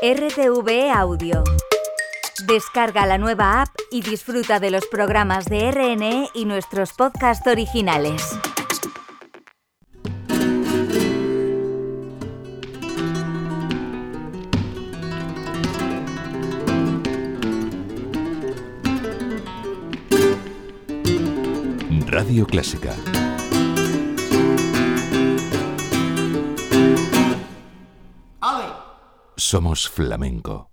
RTV Audio. Descarga la nueva app y disfruta de los programas de RNE y nuestros podcasts originales. Radio Clásica. Somos flamenco.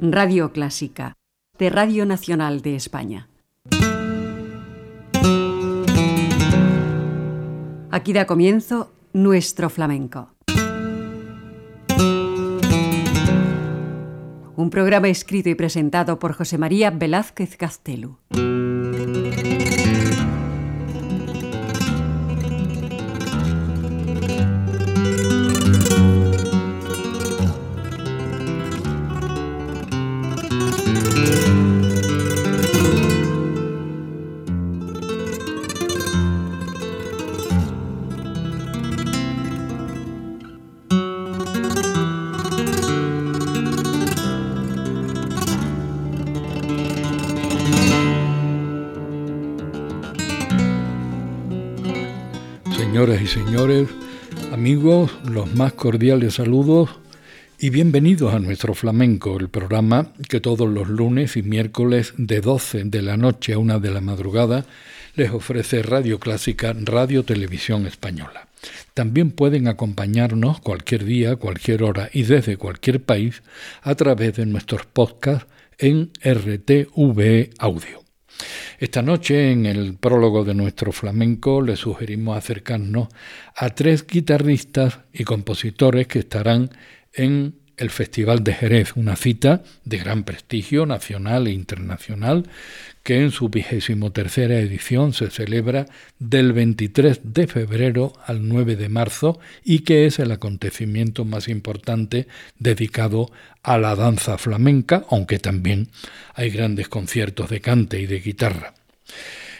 Radio Clásica, de Radio Nacional de España. Aquí da comienzo nuestro flamenco. Un programa escrito y presentado por José María Velázquez Castelu. Amigos, los más cordiales saludos y bienvenidos a nuestro flamenco, el programa que todos los lunes y miércoles de 12 de la noche a 1 de la madrugada les ofrece Radio Clásica, Radio Televisión Española. También pueden acompañarnos cualquier día, cualquier hora y desde cualquier país a través de nuestros podcasts en RTV Audio. Esta noche, en el prólogo de nuestro flamenco, le sugerimos acercarnos a tres guitarristas y compositores que estarán en el Festival de Jerez, una cita de gran prestigio nacional e internacional que en su vigésimo tercera edición se celebra del 23 de febrero al 9 de marzo y que es el acontecimiento más importante dedicado a la danza flamenca, aunque también hay grandes conciertos de cante y de guitarra.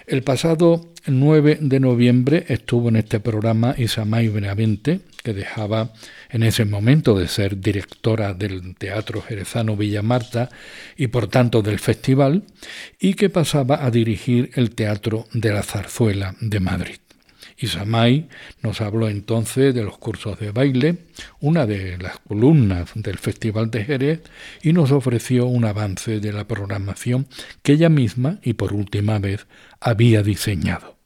El pasado 9 de noviembre estuvo en este programa Isamay Benavente, que dejaba en ese momento de ser directora del Teatro Jerezano Villa Marta y por tanto del festival, y que pasaba a dirigir el Teatro de la Zarzuela de Madrid. Isamay nos habló entonces de los cursos de baile, una de las columnas del Festival de Jerez, y nos ofreció un avance de la programación que ella misma y por última vez había diseñado.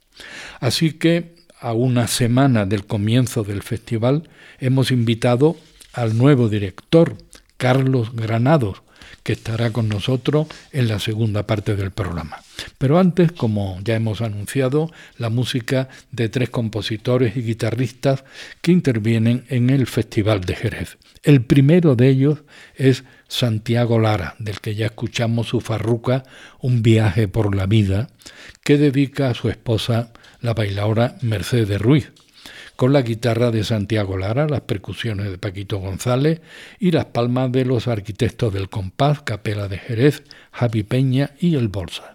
Así que a una semana del comienzo del festival hemos invitado al nuevo director, Carlos Granados, que estará con nosotros en la segunda parte del programa. Pero antes, como ya hemos anunciado, la música de tres compositores y guitarristas que intervienen en el Festival de Jerez. El primero de ellos es Santiago Lara, del que ya escuchamos su farruca Un viaje por la vida, que dedica a su esposa, la bailaora Mercedes Ruiz con la guitarra de Santiago Lara, las percusiones de Paquito González y las palmas de los arquitectos del compás, Capela de Jerez, Javi Peña y el Bolsa.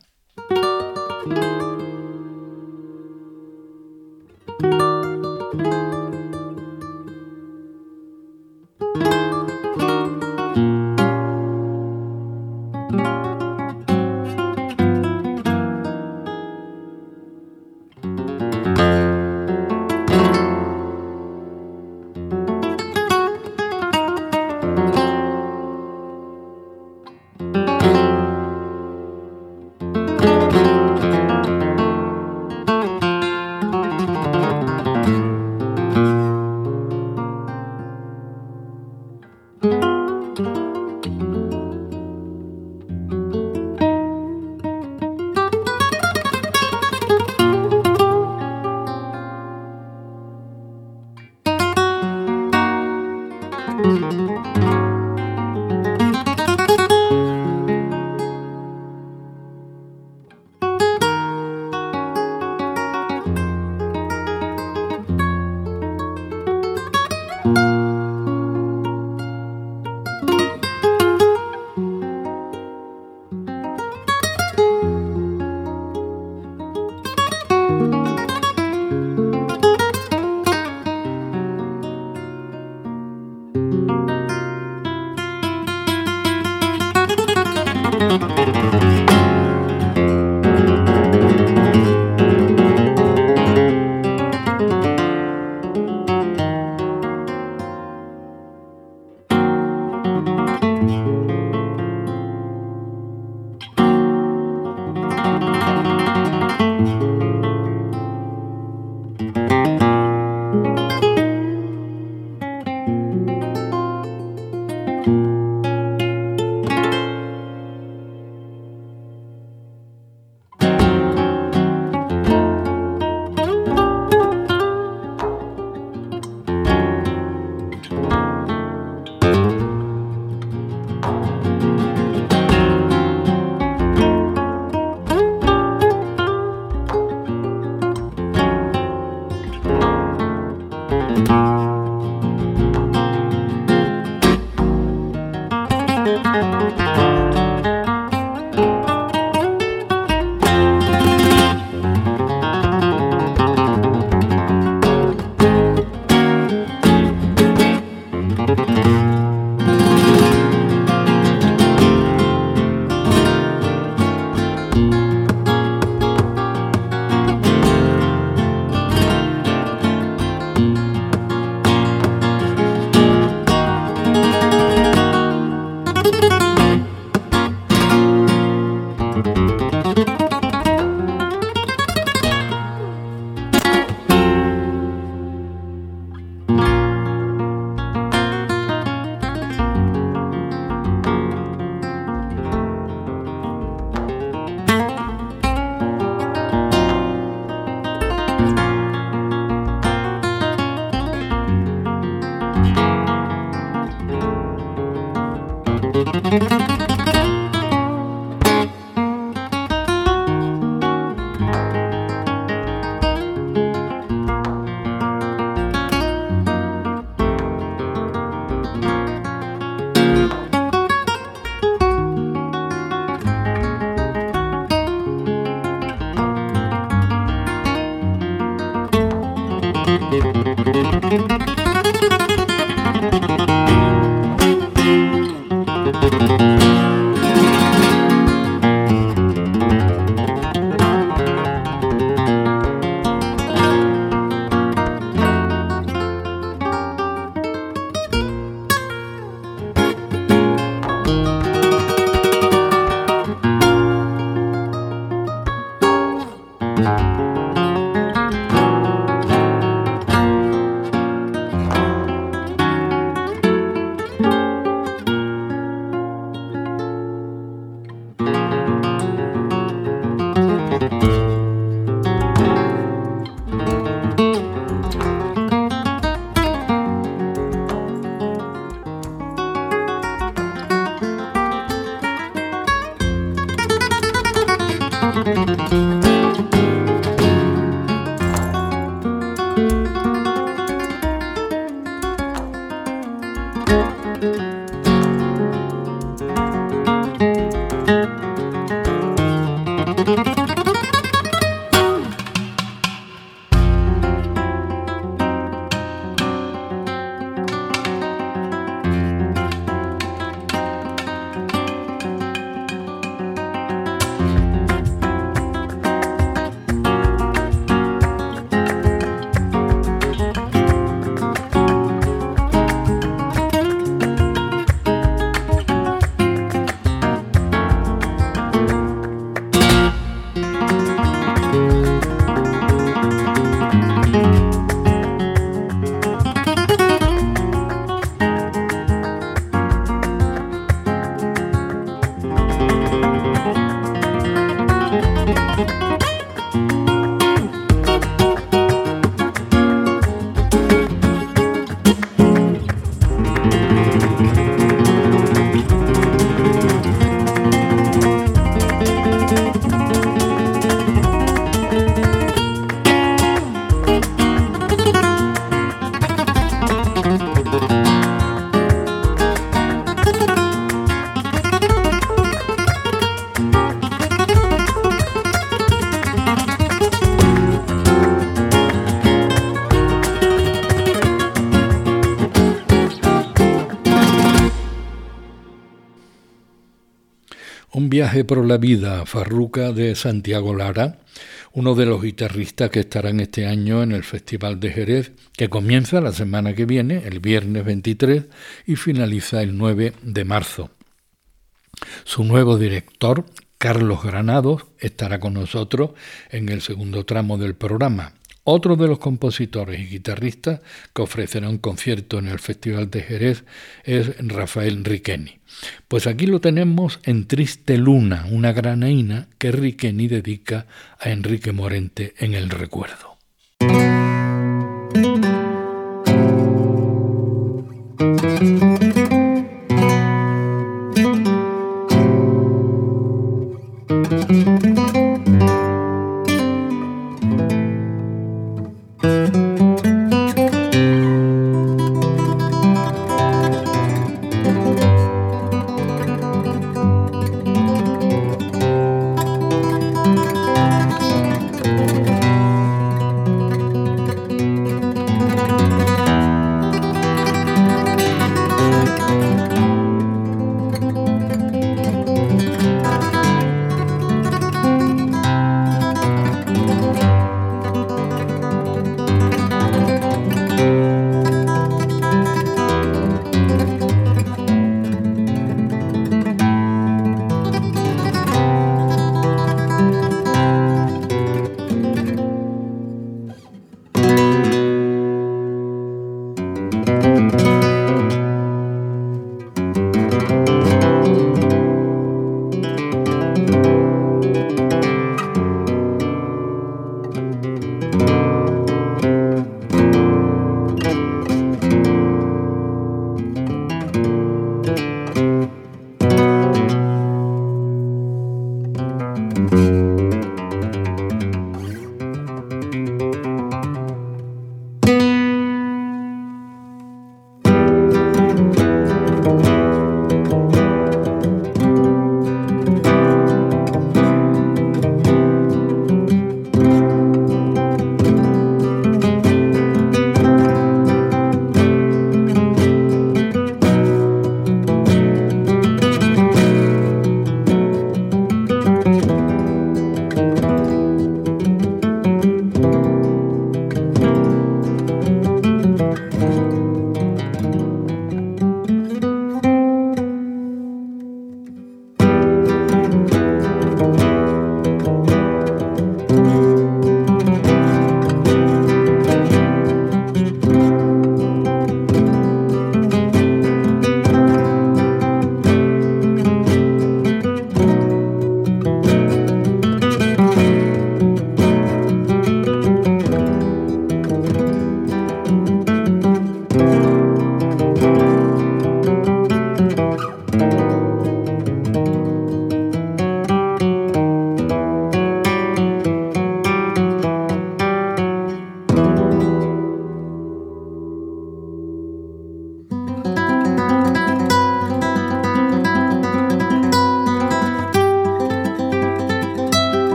Viaje por la vida, Farruca de Santiago Lara, uno de los guitarristas que estarán este año en el Festival de Jerez, que comienza la semana que viene, el viernes 23, y finaliza el 9 de marzo. Su nuevo director, Carlos Granados, estará con nosotros en el segundo tramo del programa. Otro de los compositores y guitarristas que ofrecerá un concierto en el Festival de Jerez es Rafael Riqueni. Pues aquí lo tenemos en Triste Luna, una granaína que Riqueni dedica a Enrique Morente en el recuerdo.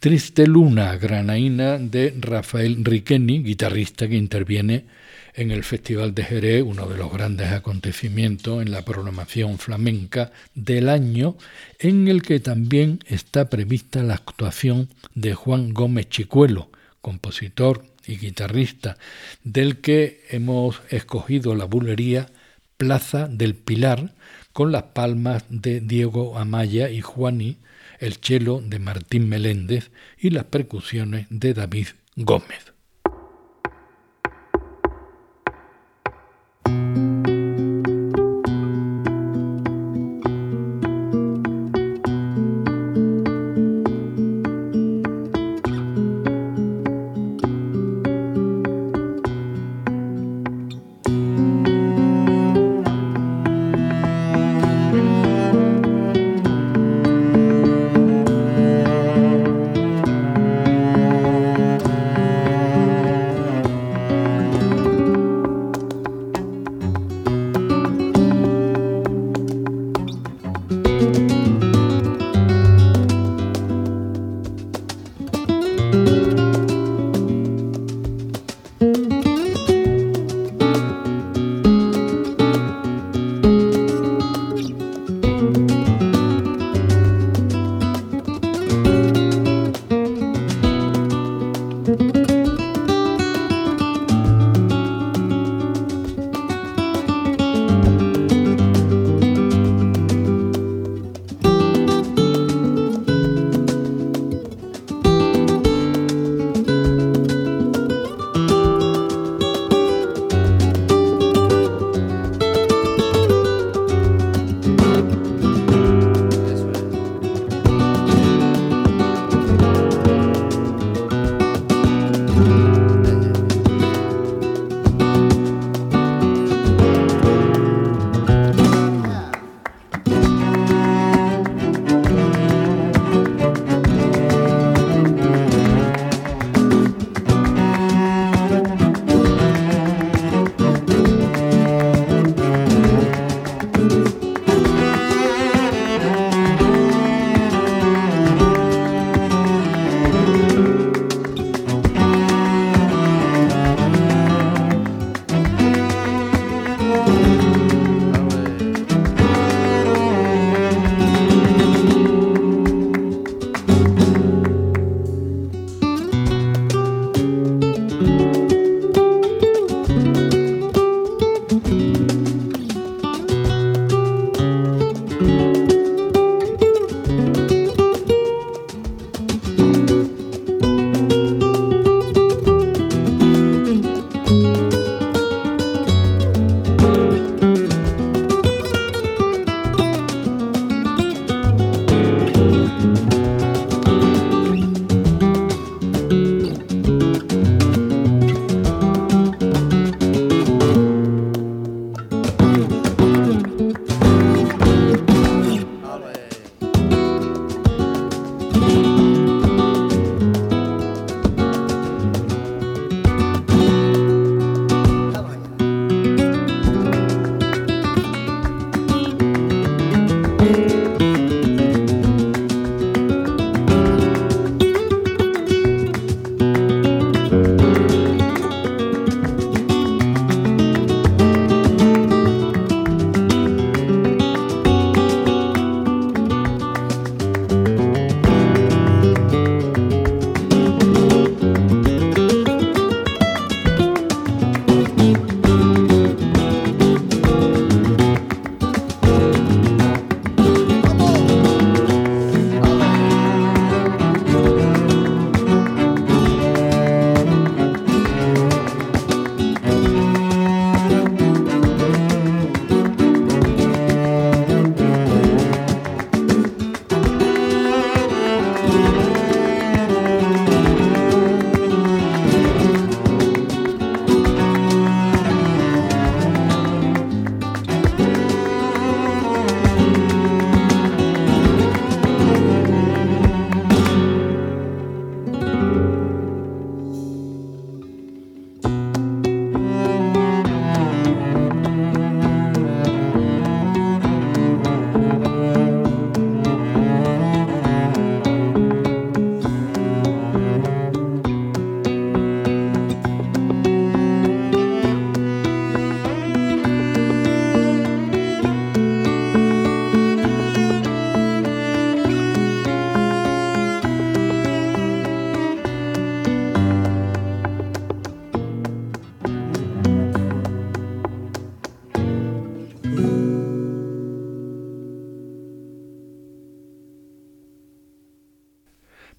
Triste Luna granaína de Rafael Riqueni, guitarrista que interviene en el Festival de Jerez, uno de los grandes acontecimientos en la programación flamenca del año, en el que también está prevista la actuación de Juan Gómez Chicuelo, compositor y guitarrista, del que hemos escogido la bulería Plaza del Pilar, con las palmas de Diego Amaya y Juani, el cello de Martín Meléndez y las percusiones de David Gómez.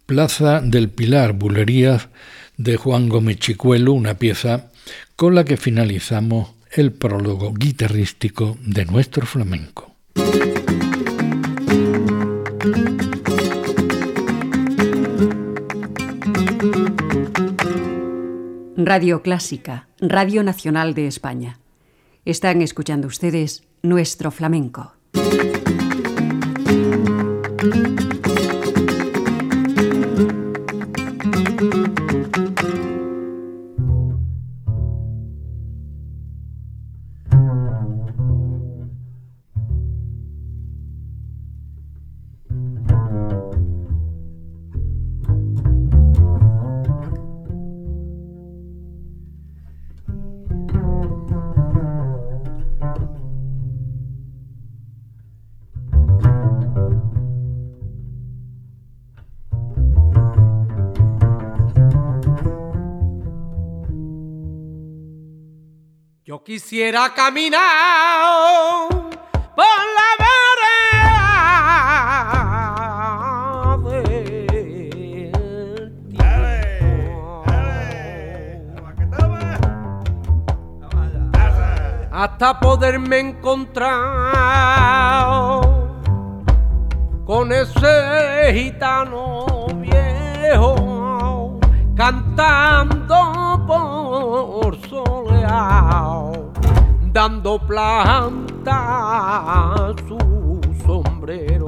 Plaza del Pilar, Bulerías de Juan Gómez Chicuelo, una pieza con la que finalizamos el prólogo guitarrístico de nuestro flamenco. Radio Clásica, Radio Nacional de España. Están escuchando ustedes nuestro flamenco. Quisiera caminar por la hasta poderme encontrar con ese gitano viejo cantando por soleado dando planta a su sombrero.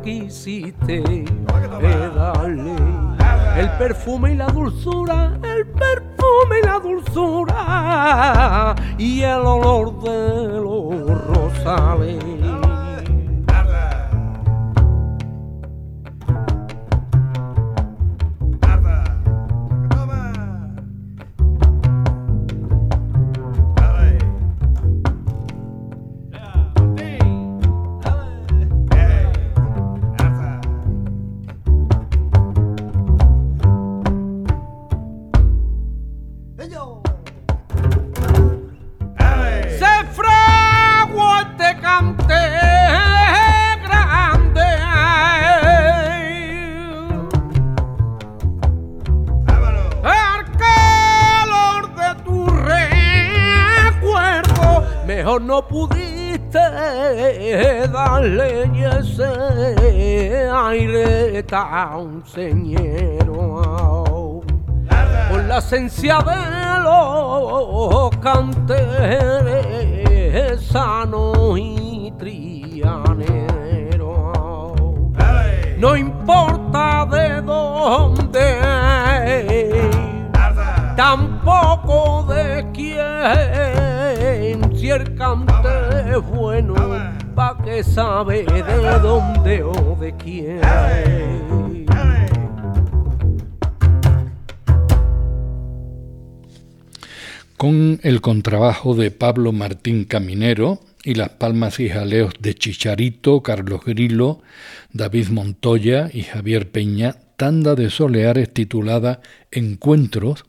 Cante quisiste tan señero con la esencia de los canteres sanos y trianeros. No importa de dónde, tampoco de quién si el cante es bueno, pa' que sabe de dónde o de quién. Con el contrabajo de Pablo Martín Caminero y las palmas y jaleos de Chicharito, Carlos Grilo, David Montoya y Javier Peña, tanda de soleares titulada Encuentros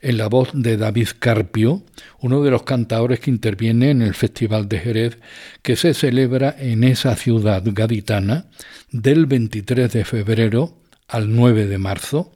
en la voz de David Carpio, uno de los cantadores que interviene en el Festival de Jerez que se celebra en esa ciudad gaditana del 23 de febrero al 9 de marzo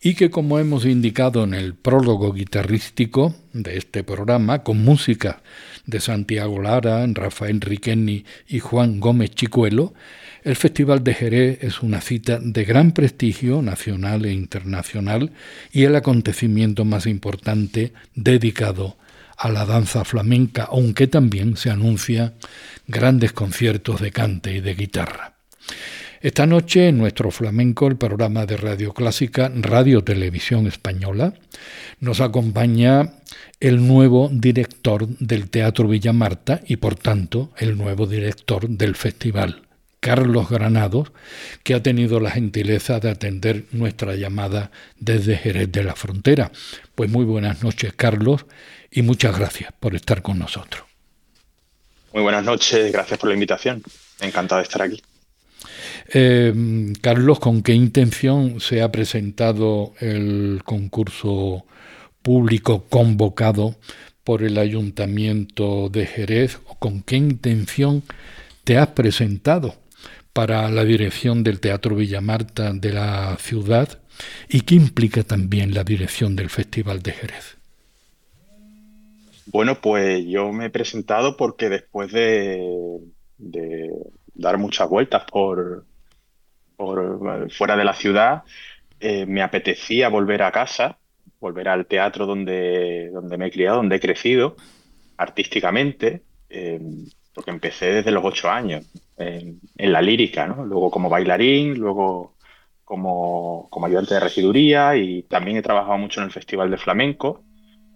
y que como hemos indicado en el prólogo guitarrístico de este programa con música de Santiago Lara, Rafael Riqueni y Juan Gómez Chicuelo, el Festival de Jerez es una cita de gran prestigio nacional e internacional y el acontecimiento más importante dedicado a la danza flamenca, aunque también se anuncia grandes conciertos de cante y de guitarra. Esta noche en nuestro flamenco, el programa de Radio Clásica, Radio Televisión Española, nos acompaña el nuevo director del Teatro Villa Marta y por tanto el nuevo director del festival Carlos Granados, que ha tenido la gentileza de atender nuestra llamada desde Jerez de la Frontera. Pues muy buenas noches, Carlos, y muchas gracias por estar con nosotros. Muy buenas noches, gracias por la invitación. Encantado de estar aquí. Eh, Carlos, ¿con qué intención se ha presentado el concurso público convocado por el Ayuntamiento de Jerez? ¿Con qué intención te has presentado para la dirección del Teatro Villamarta de la ciudad? ¿Y qué implica también la dirección del Festival de Jerez? Bueno, pues yo me he presentado porque después de, dar muchas vueltas por, por fuera de la ciudad, eh, me apetecía volver a casa volver al teatro donde, donde me he criado, donde he crecido artísticamente, eh, porque empecé desde los ocho años en, la lírica, ¿no? luego como bailarín, luego como, como, ayudante de regiduría y también he trabajado mucho en el Festival de Flamenco,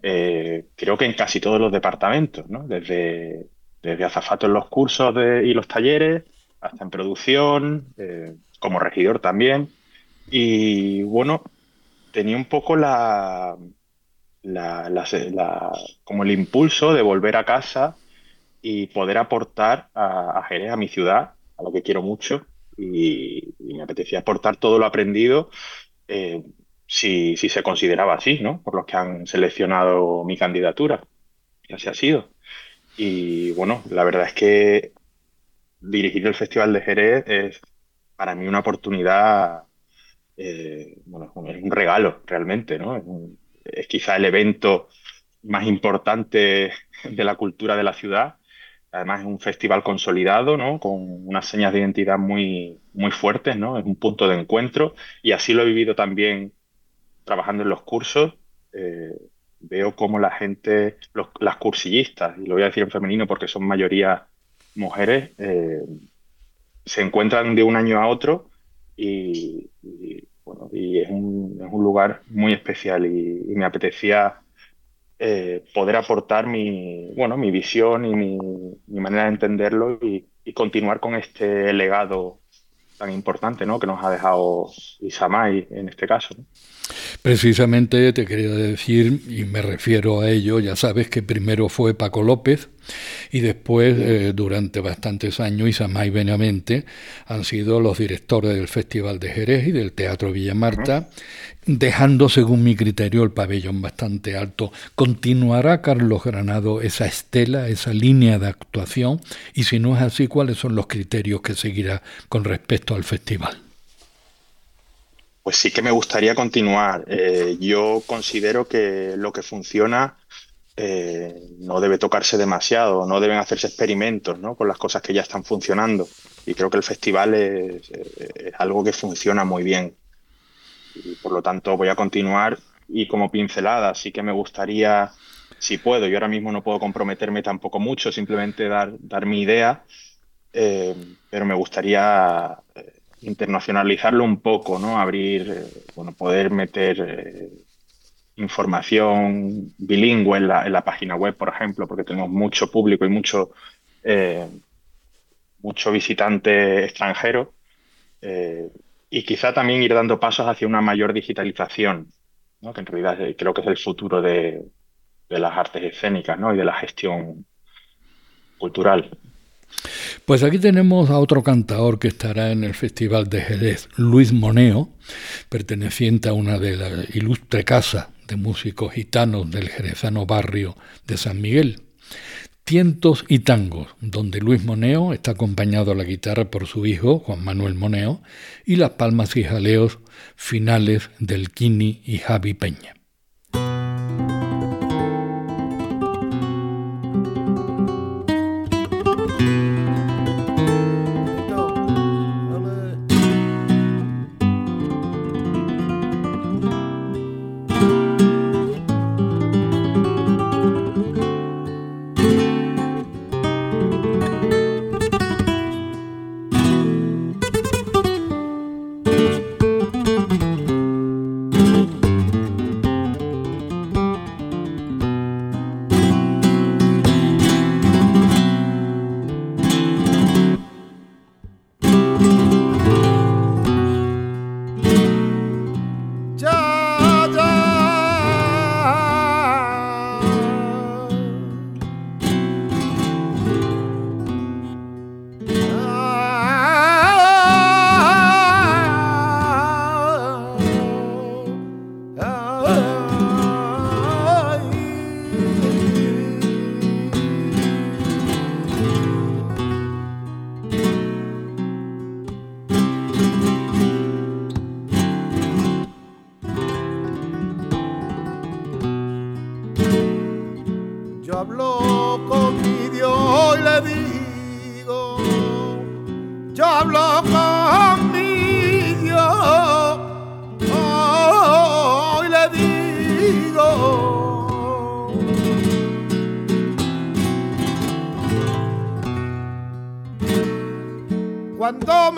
eh, creo que en casi todos los departamentos, ¿no? desde, desde azafato en los cursos y los talleres hasta en producción, eh, como regidor también. Y bueno, tenía un poco la, como el impulso de volver a casa y poder aportar a, Jerez, a mi ciudad, a lo que quiero mucho, y, me apetecía aportar todo lo aprendido eh, si, se consideraba así, ¿no? Por los que han seleccionado mi candidatura. Y así ha sido. Y bueno, la verdad es que dirigir el Festival de Jerez es para mí una oportunidad eh, bueno, es un regalo realmente, ¿no? Es, quizá el evento más importante de la cultura de la ciudad. Además es un festival consolidado, ¿no? Con unas señas de identidad muy, muy fuertes, ¿no? Es un punto de encuentro y así lo he vivido también trabajando en los cursos. Eh, veo cómo la gente, las cursillistas, y lo voy a decir en femenino porque son mayoría mujeres, eh, se encuentran de un año a otro y, bueno, y es un, es un, lugar muy especial y, me apetecía eh, poder aportar mi, bueno, mi visión y mi, mi manera de entenderlo y, y, continuar con este legado tan importante ¿no? que nos ha dejado Isamay en este caso. Precisamente te quería decir, y me refiero a ello, ya sabes que primero fue Paco López y después, eh, durante bastantes años, Isamay Benamente han sido los directores del Festival de Jerez y del Teatro Villa Marta, dejando, según mi criterio, el pabellón bastante alto. ¿Continuará Carlos Granado esa estela, esa línea de actuación? Y si no es así, ¿cuáles son los criterios que seguirá con respecto al festival? Pues sí que me gustaría continuar. Eh, yo considero que lo que funciona eh, no debe tocarse demasiado, no deben hacerse experimentos ¿no? con las cosas que ya están funcionando. Y creo que el festival es, algo que funciona muy bien. Por lo tanto voy a continuar y como pincelada sí que me gustaría, si puedo, yo ahora mismo no puedo comprometerme tampoco mucho, simplemente dar, dar mi idea, eh, pero me gustaría internacionalizarlo un poco, ¿no? Abrir, eh, bueno, poder meter eh, información bilingüe en la, página web, por ejemplo, porque tenemos mucho público y mucho, eh, mucho visitante extranjero. Y quizá también ir dando pasos hacia una mayor digitalización, ¿no? que en realidad creo que es el futuro de, de las artes escénicas ¿no? y de la gestión cultural. Pues aquí tenemos a otro cantador que estará en el Festival de Jerez, Luis Moneo, perteneciente a una de las ilustres casas de músicos gitanos del jerezano barrio de San Miguel. Tientos y tangos, donde Luis Moneo está acompañado a la guitarra por su hijo, Juan Manuel Moneo, y las palmas y jaleos finales del Kini y Javi Peña.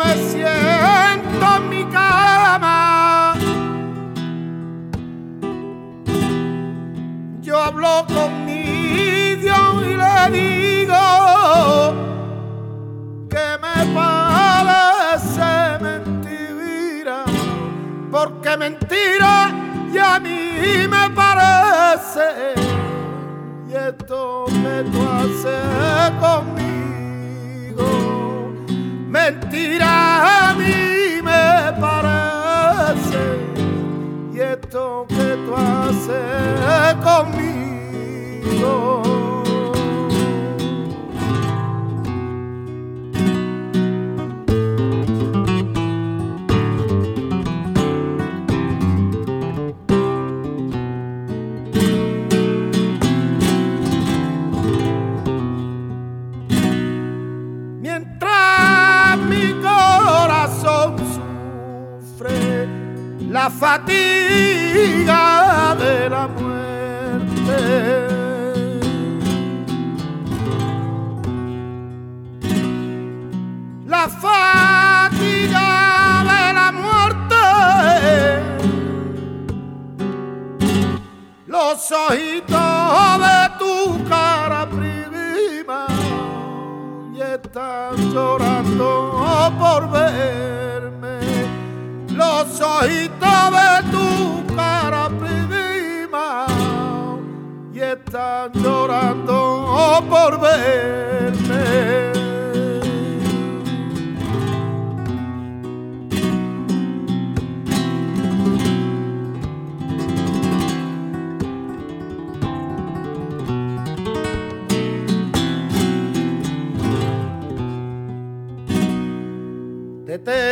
Me siento en mi cama, yo hablo con mi Dios y le digo que me parece mentira, porque mentira y a mí me parece, y esto que tú haces conmigo, mentira a mí me parece, y esto que tú haces conmigo. La fatiga de la muerte. La fatiga de la muerte. Los ojitos de tu cara prima y están llorando por verme. Los ojitos de tu cara prima y están llorando por verme. te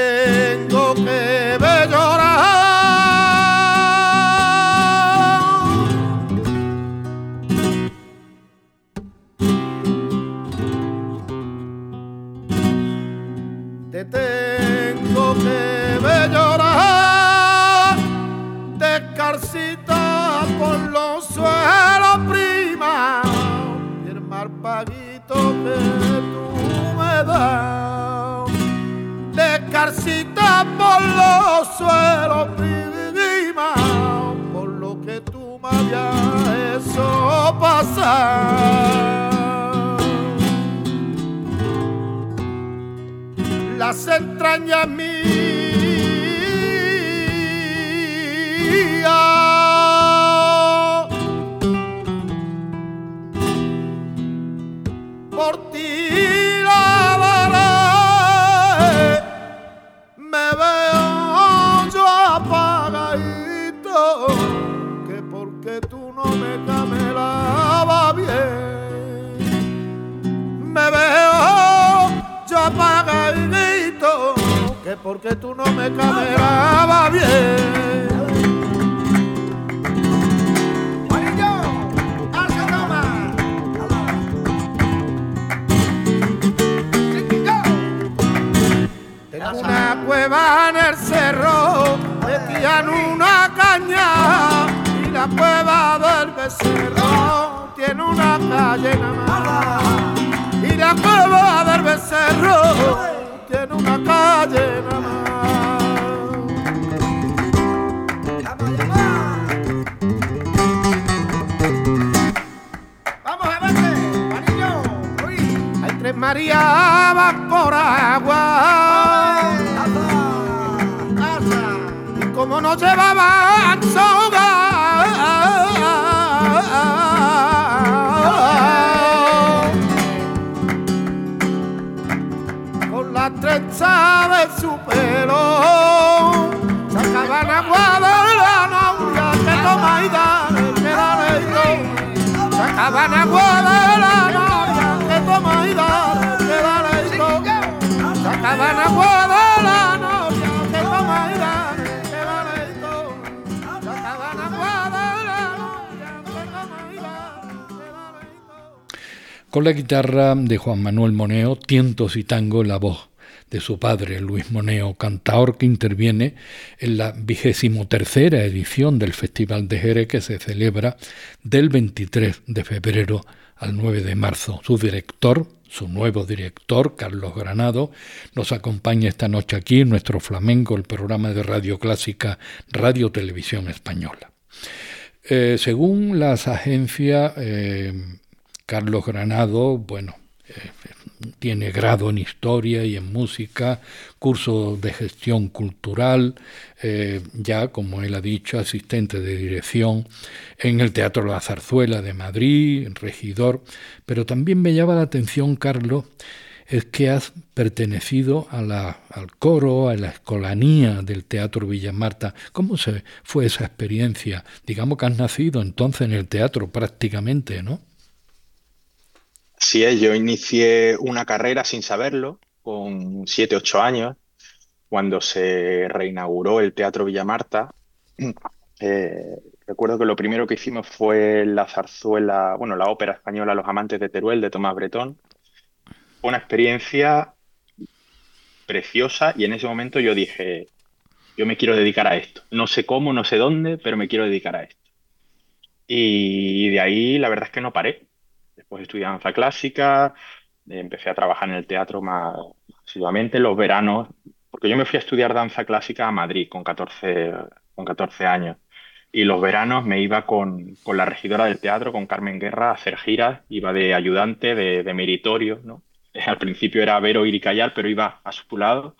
calle nada más. Vamos a. Hay tres Marías van por agua. Y como no llevaban trenza de su pelo, sacaban agua de la novia que toma y que la novia que que toma. Sacaban agua de la novia que toma y dale, que dale y toma. Sacaban agua de la que que toma. Con la guitarra de Juan Manuel Moneo, tientos y tango la voz de su padre, Luis Moneo, cantaor que interviene en la vigésimo tercera edición del Festival de Jerez que se celebra del 23 de febrero al 9 de marzo. Su director, su nuevo director, Carlos Granado, nos acompaña esta noche aquí en nuestro flamenco, el programa de radio clásica Radio Televisión Española. Eh, según las agencias, eh, Carlos Granado, bueno, eh, tiene grado en historia y en música, curso de gestión cultural, eh, ya como él ha dicho, asistente de dirección en el Teatro La Zarzuela de Madrid, regidor, pero también me llama la atención, Carlos, es que has pertenecido a la, al coro, a la escolanía del Teatro Villamarta. ¿Cómo se fue esa experiencia? Digamos que has nacido entonces en el teatro prácticamente, ¿no? Sí, yo inicié una carrera sin saberlo, con 7, 8 años, cuando se reinauguró el Teatro Villamarta. Eh, recuerdo que lo primero que hicimos fue la zarzuela, bueno, la ópera española Los Amantes de Teruel de Tomás Bretón. Fue una experiencia preciosa y en ese momento yo dije, yo me quiero dedicar a esto. No sé cómo, no sé dónde, pero me quiero dedicar a esto. Y de ahí la verdad es que no paré. Después estudié danza clásica, empecé a trabajar en el teatro más asiduamente, los veranos, porque yo me fui a estudiar danza clásica a Madrid con 14, con 14 años. Y los veranos me iba con, con la regidora del teatro, con Carmen Guerra, a hacer giras, iba de ayudante, de, de meritorio, ¿no? Al principio era ver, oír y callar, pero iba a su lado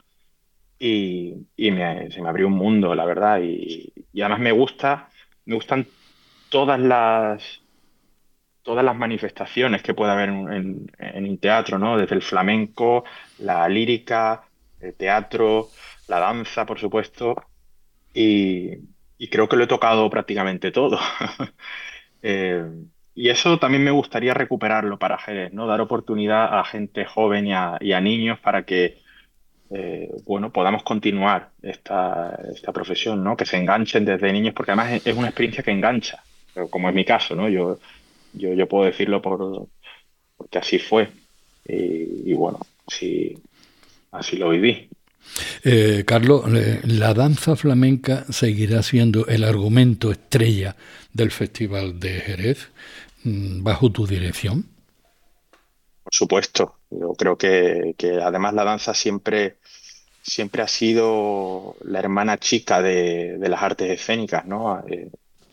y, y me, se me abrió un mundo, la verdad. Y, y además me gusta, me gustan todas las todas las manifestaciones que puede haber en, un teatro, ¿no? Desde el flamenco, la lírica, el teatro, la danza, por supuesto, y, creo que lo he tocado prácticamente todo. Eh, y eso también me gustaría recuperarlo para Jerez, ¿no? Dar oportunidad a gente joven y a, niños para que, eh, bueno, podamos continuar esta, profesión, ¿no? Que se enganchen desde niños, porque además es una experiencia que engancha, como es mi caso, ¿no? Yo yo, yo puedo decirlo por, porque así fue. Y, bueno, así, así lo viví. Eh, Carlos, eh, la danza flamenca seguirá siendo el argumento estrella del Festival de Jerez mm, bajo tu dirección. Por supuesto, yo creo que, que, además la danza siempre, siempre ha sido la hermana chica de, de las artes escénicas, ¿no? Eh,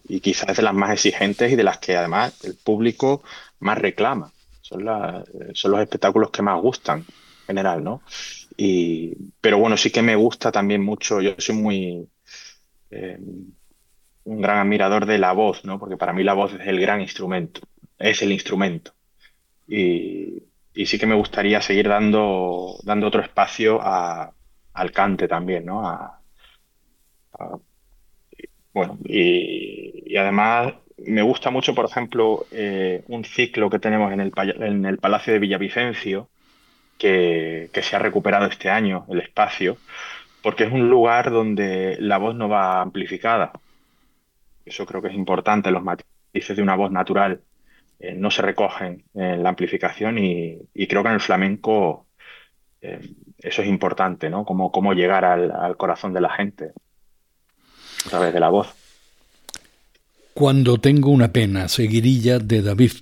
y quizás de las más exigentes y de las que además el público más reclama. Son, son los espectáculos que más gustan en general, ¿no? Y, pero bueno, sí que me gusta también mucho, yo soy muy eh, un gran admirador de la voz, ¿no? Porque para mí la voz es el gran instrumento, es el instrumento. Y, sí que me gustaría seguir dando, dando otro espacio al cante también, ¿no? a, bueno, y, además me gusta mucho, por ejemplo, eh, un ciclo que tenemos en el, en el Palacio de Villavicencio, que, se ha recuperado este año, el espacio, porque es un lugar donde la voz no va amplificada. Eso creo que es importante, los matices de una voz natural eh, no se recogen en la amplificación y, creo que en el flamenco eh, eso es importante, ¿no? Cómo, llegar al corazón de la gente a través de la voz. Cuando tengo una pena, seguirilla de David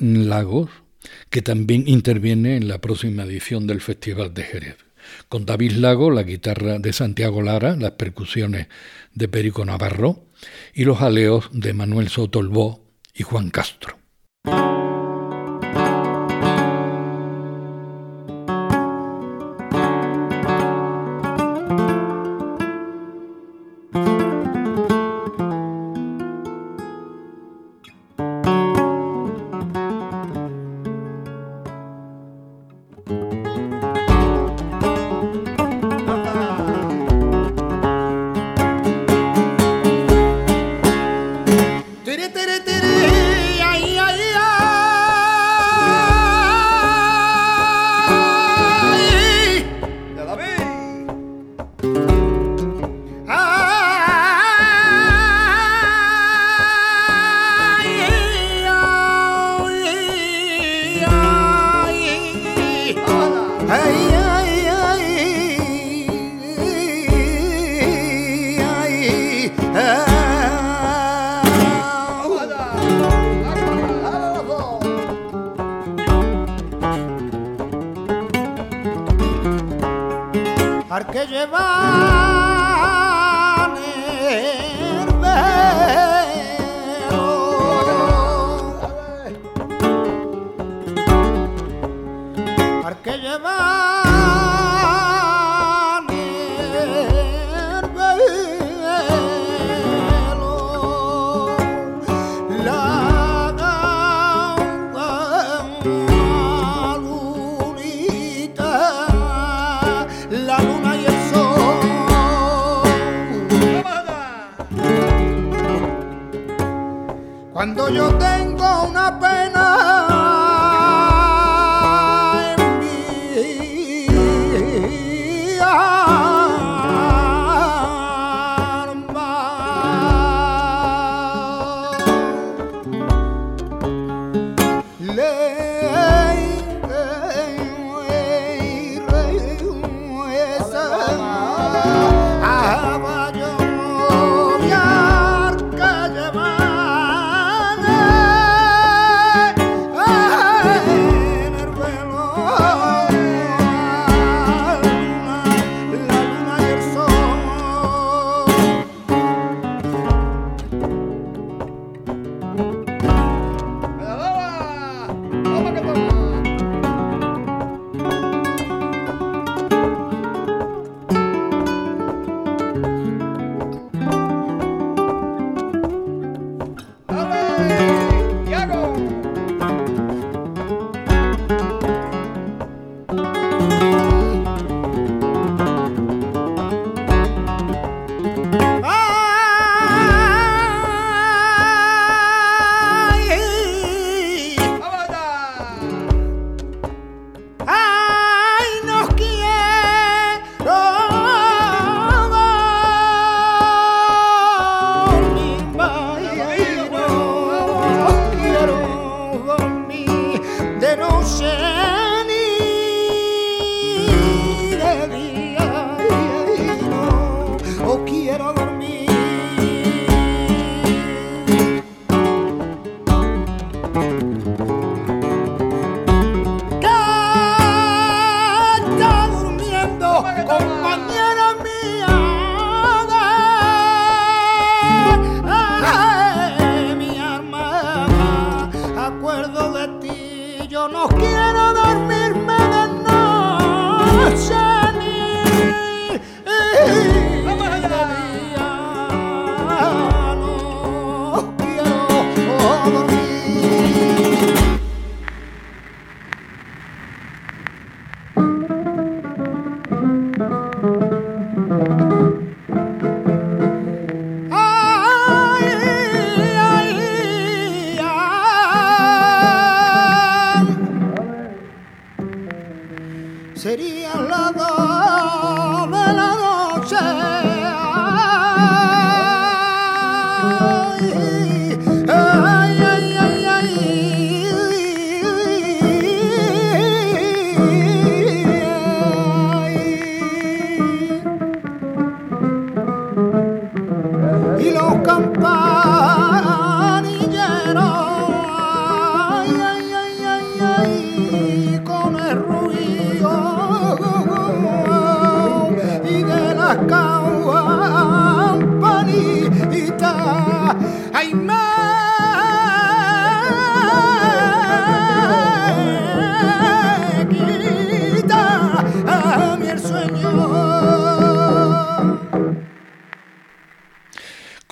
Lagos, que también interviene en la próxima edición del Festival de Jerez. Con David Lago, la guitarra de Santiago Lara, las percusiones de Perico Navarro y los aleos de Manuel Sotolbó y Juan Castro.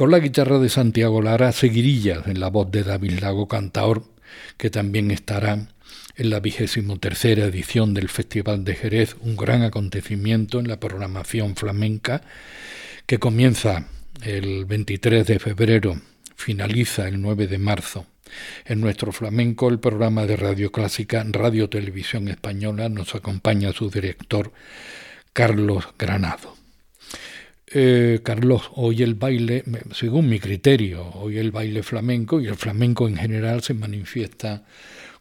La guitarra de Santiago Lara, seguirillas en la voz de David Lago Cantaor, que también estará en la vigésimo tercera edición del Festival de Jerez, un gran acontecimiento en la programación flamenca que comienza el 23 de febrero, finaliza el 9 de marzo. En nuestro flamenco, el programa de Radio Clásica, Radio Televisión Española, nos acompaña su director, Carlos Granado. Eh, Carlos, hoy el baile, según mi criterio, hoy el baile flamenco y el flamenco en general se manifiesta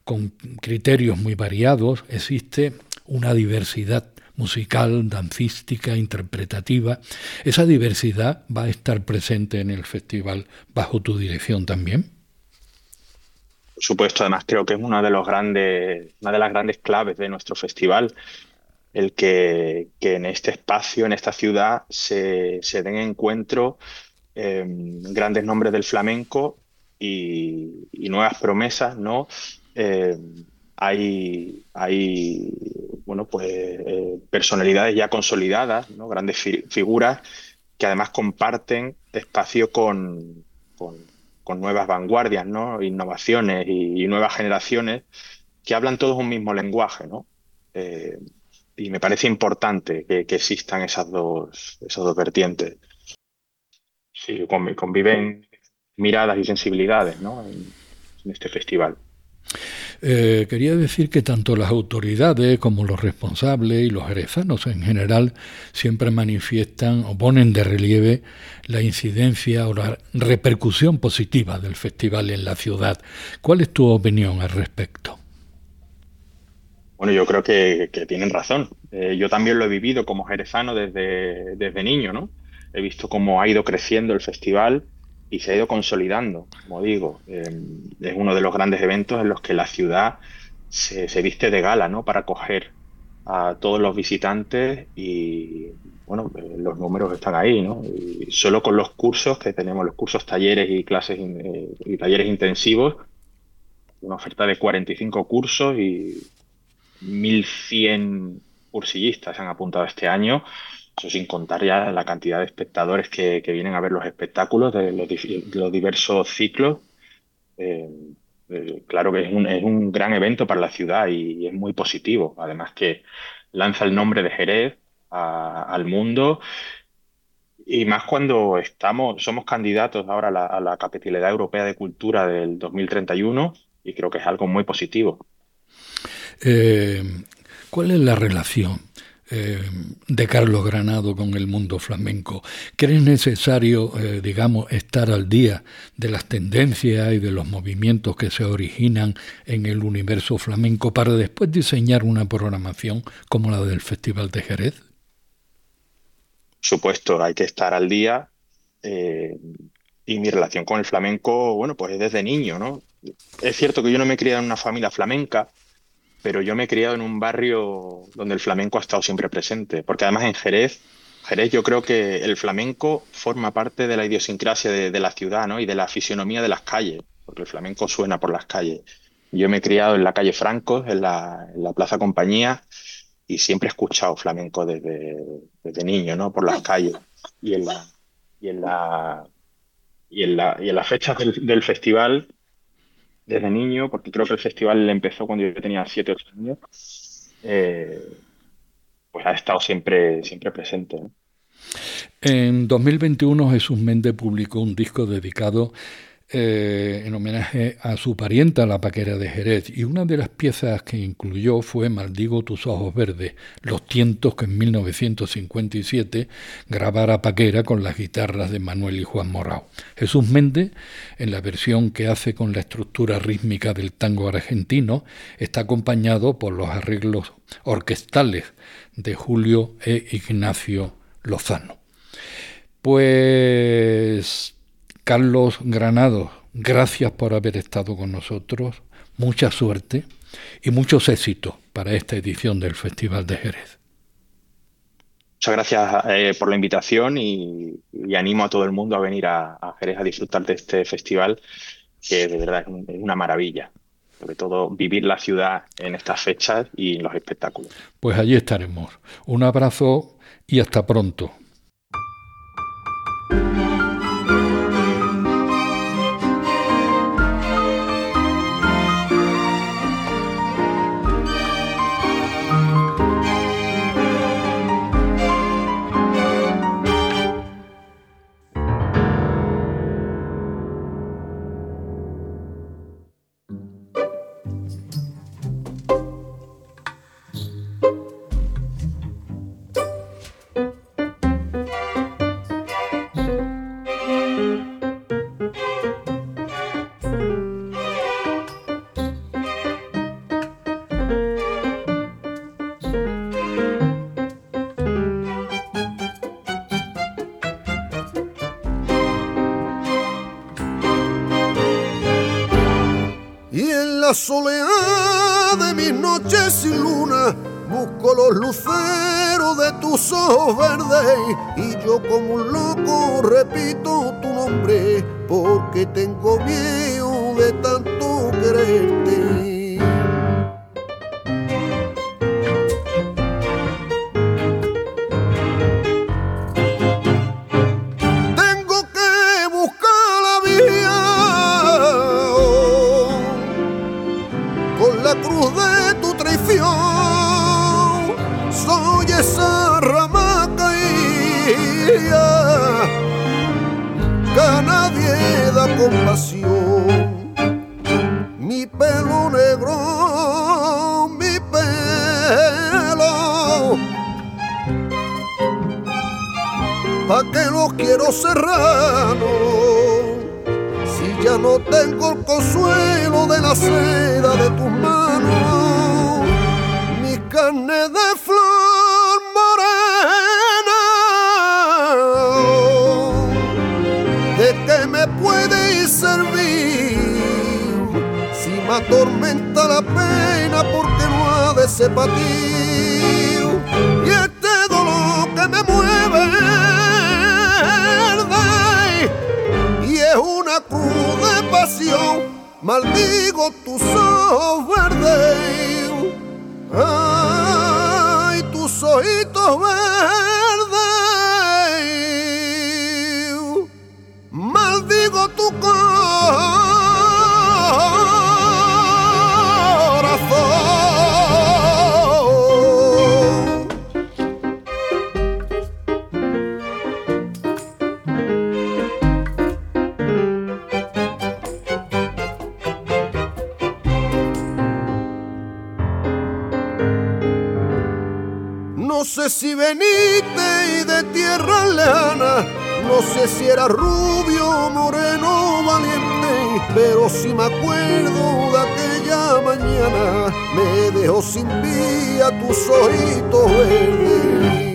con criterios muy variados, existe una diversidad musical, dancística, interpretativa. Esa diversidad va a estar presente en el festival bajo tu dirección también. Por supuesto, además creo que es una de los grandes, una de las grandes claves de nuestro festival. El que, en este espacio, en esta ciudad, se, den encuentro em, grandes nombres del flamenco y, nuevas promesas, ¿no? Em, hay, hay bueno, pues, eh, personalidades ya consolidadas, ¿no? grandes figuras que además comparten espacio con, con, nuevas vanguardias, ¿no? innovaciones y, nuevas generaciones que hablan todos un mismo lenguaje. ¿no? Eh, y me parece importante que, existan esas dos, esas dos vertientes. Sí, conviven miradas y sensibilidades ¿no? en este festival. Eh, quería decir que tanto las autoridades como los responsables y los jerezanos en general siempre manifiestan o ponen de relieve la incidencia o la repercusión positiva del festival en la ciudad. ¿Cuál es tu opinión al respecto? Bueno, yo creo que, tienen razón. Eh, yo también lo he vivido como jerezano desde, desde niño, ¿no? He visto cómo ha ido creciendo el festival y se ha ido consolidando, como digo. Em, es uno de los grandes eventos en los que la ciudad se, viste de gala, ¿no? Para acoger a todos los visitantes y, bueno, eh, los números están ahí, ¿no? Y solo con los cursos que tenemos, los cursos, talleres y clases eh, y talleres intensivos, una oferta de 45 cursos y 1.100 cursillistas han apuntado este año eso sin contar ya la cantidad de espectadores que, vienen a ver los espectáculos de los, diversos ciclos. Eh, eh, claro que es un, es un, gran evento para la ciudad y, es muy positivo. Además que lanza el nombre de Jerez al mundo y más cuando estamos, somos candidatos ahora a la, capitalidad europea de cultura del 2031 y creo que es algo muy positivo. Eh, ¿Cuál es la relación eh, de Carlos Granado con el mundo flamenco. ¿Crees necesario, eh, digamos, estar al día de las tendencias y de los movimientos que se originan en el universo flamenco para después diseñar una programación como la del Festival de Jerez? Supuesto, hay que estar al día. Y mi relación con el flamenco, bueno, pues es desde niño, ¿no? Es cierto que yo no me he criado en una familia flamenca, pero yo me he criado en un barrio donde el flamenco ha estado siempre presente, porque además en Jerez, Jerez yo creo que el flamenco forma parte de la idiosincrasia de, la ciudad ¿no? y de la fisionomía de las calles, porque el flamenco suena por las calles. Yo me he criado en la calle Franco, en la, Plaza Compañía, y siempre he escuchado flamenco desde, niño, ¿no? Por las calles. Y en la, y en la, y en, la, y en las fechas del festival desde niño, porque creo que el festival empezó cuando yo tenía 7, 8 años, eh, pues ha estado siempre, siempre presente. En 2021 Jesús Méndez publicó un disco dedicado eh, en homenaje a su parienta, la paquera de Jerez, y una de las piezas que incluyó fue Maldigo tus ojos verdes, los tientos que en 1957 grabara Paquera con las guitarras de Manuel y Juan Morao. Jesús Méndez, en la versión que hace con la estructura rítmica del tango argentino, está acompañado por los arreglos orquestales de Julio e Ignacio Lozano. Pues Carlos Granado, gracias por haber estado con nosotros, mucha suerte y muchos éxitos para esta edición del Festival de Jerez. Muchas gracias eh, por la invitación y, animo a todo el mundo a venir a, Jerez a disfrutar de este festival, que de verdad es, una maravilla. Sobre todo vivir la ciudad en estas fechas y en los espectáculos. Pues allí estaremos. Un abrazo y hasta pronto. Y yo como un loco pero si me acuerdo de aquella mañana, me dejó sin vía tus ojitos verdes.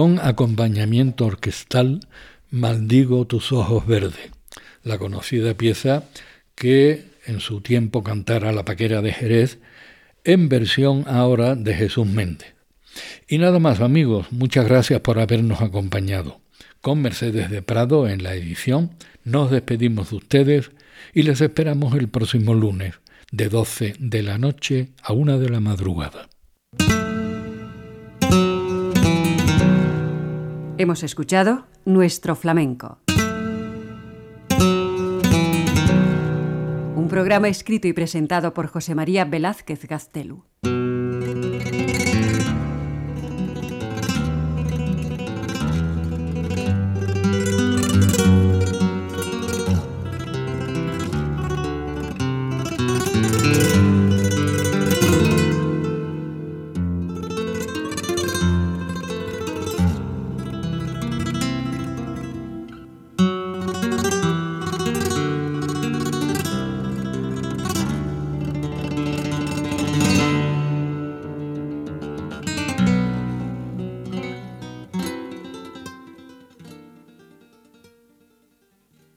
Con acompañamiento orquestal Maldigo tus ojos verdes, la conocida pieza que en su tiempo cantara la paquera de Jerez, en versión ahora de Jesús Méndez. Y nada más amigos, muchas gracias por habernos acompañado. Con Mercedes de Prado en la edición, nos despedimos de ustedes y les esperamos el próximo lunes, de 12 de la noche a 1 de la madrugada. Hemos escuchado Nuestro Flamenco. Un programa escrito y presentado por José María Velázquez Gaztelu.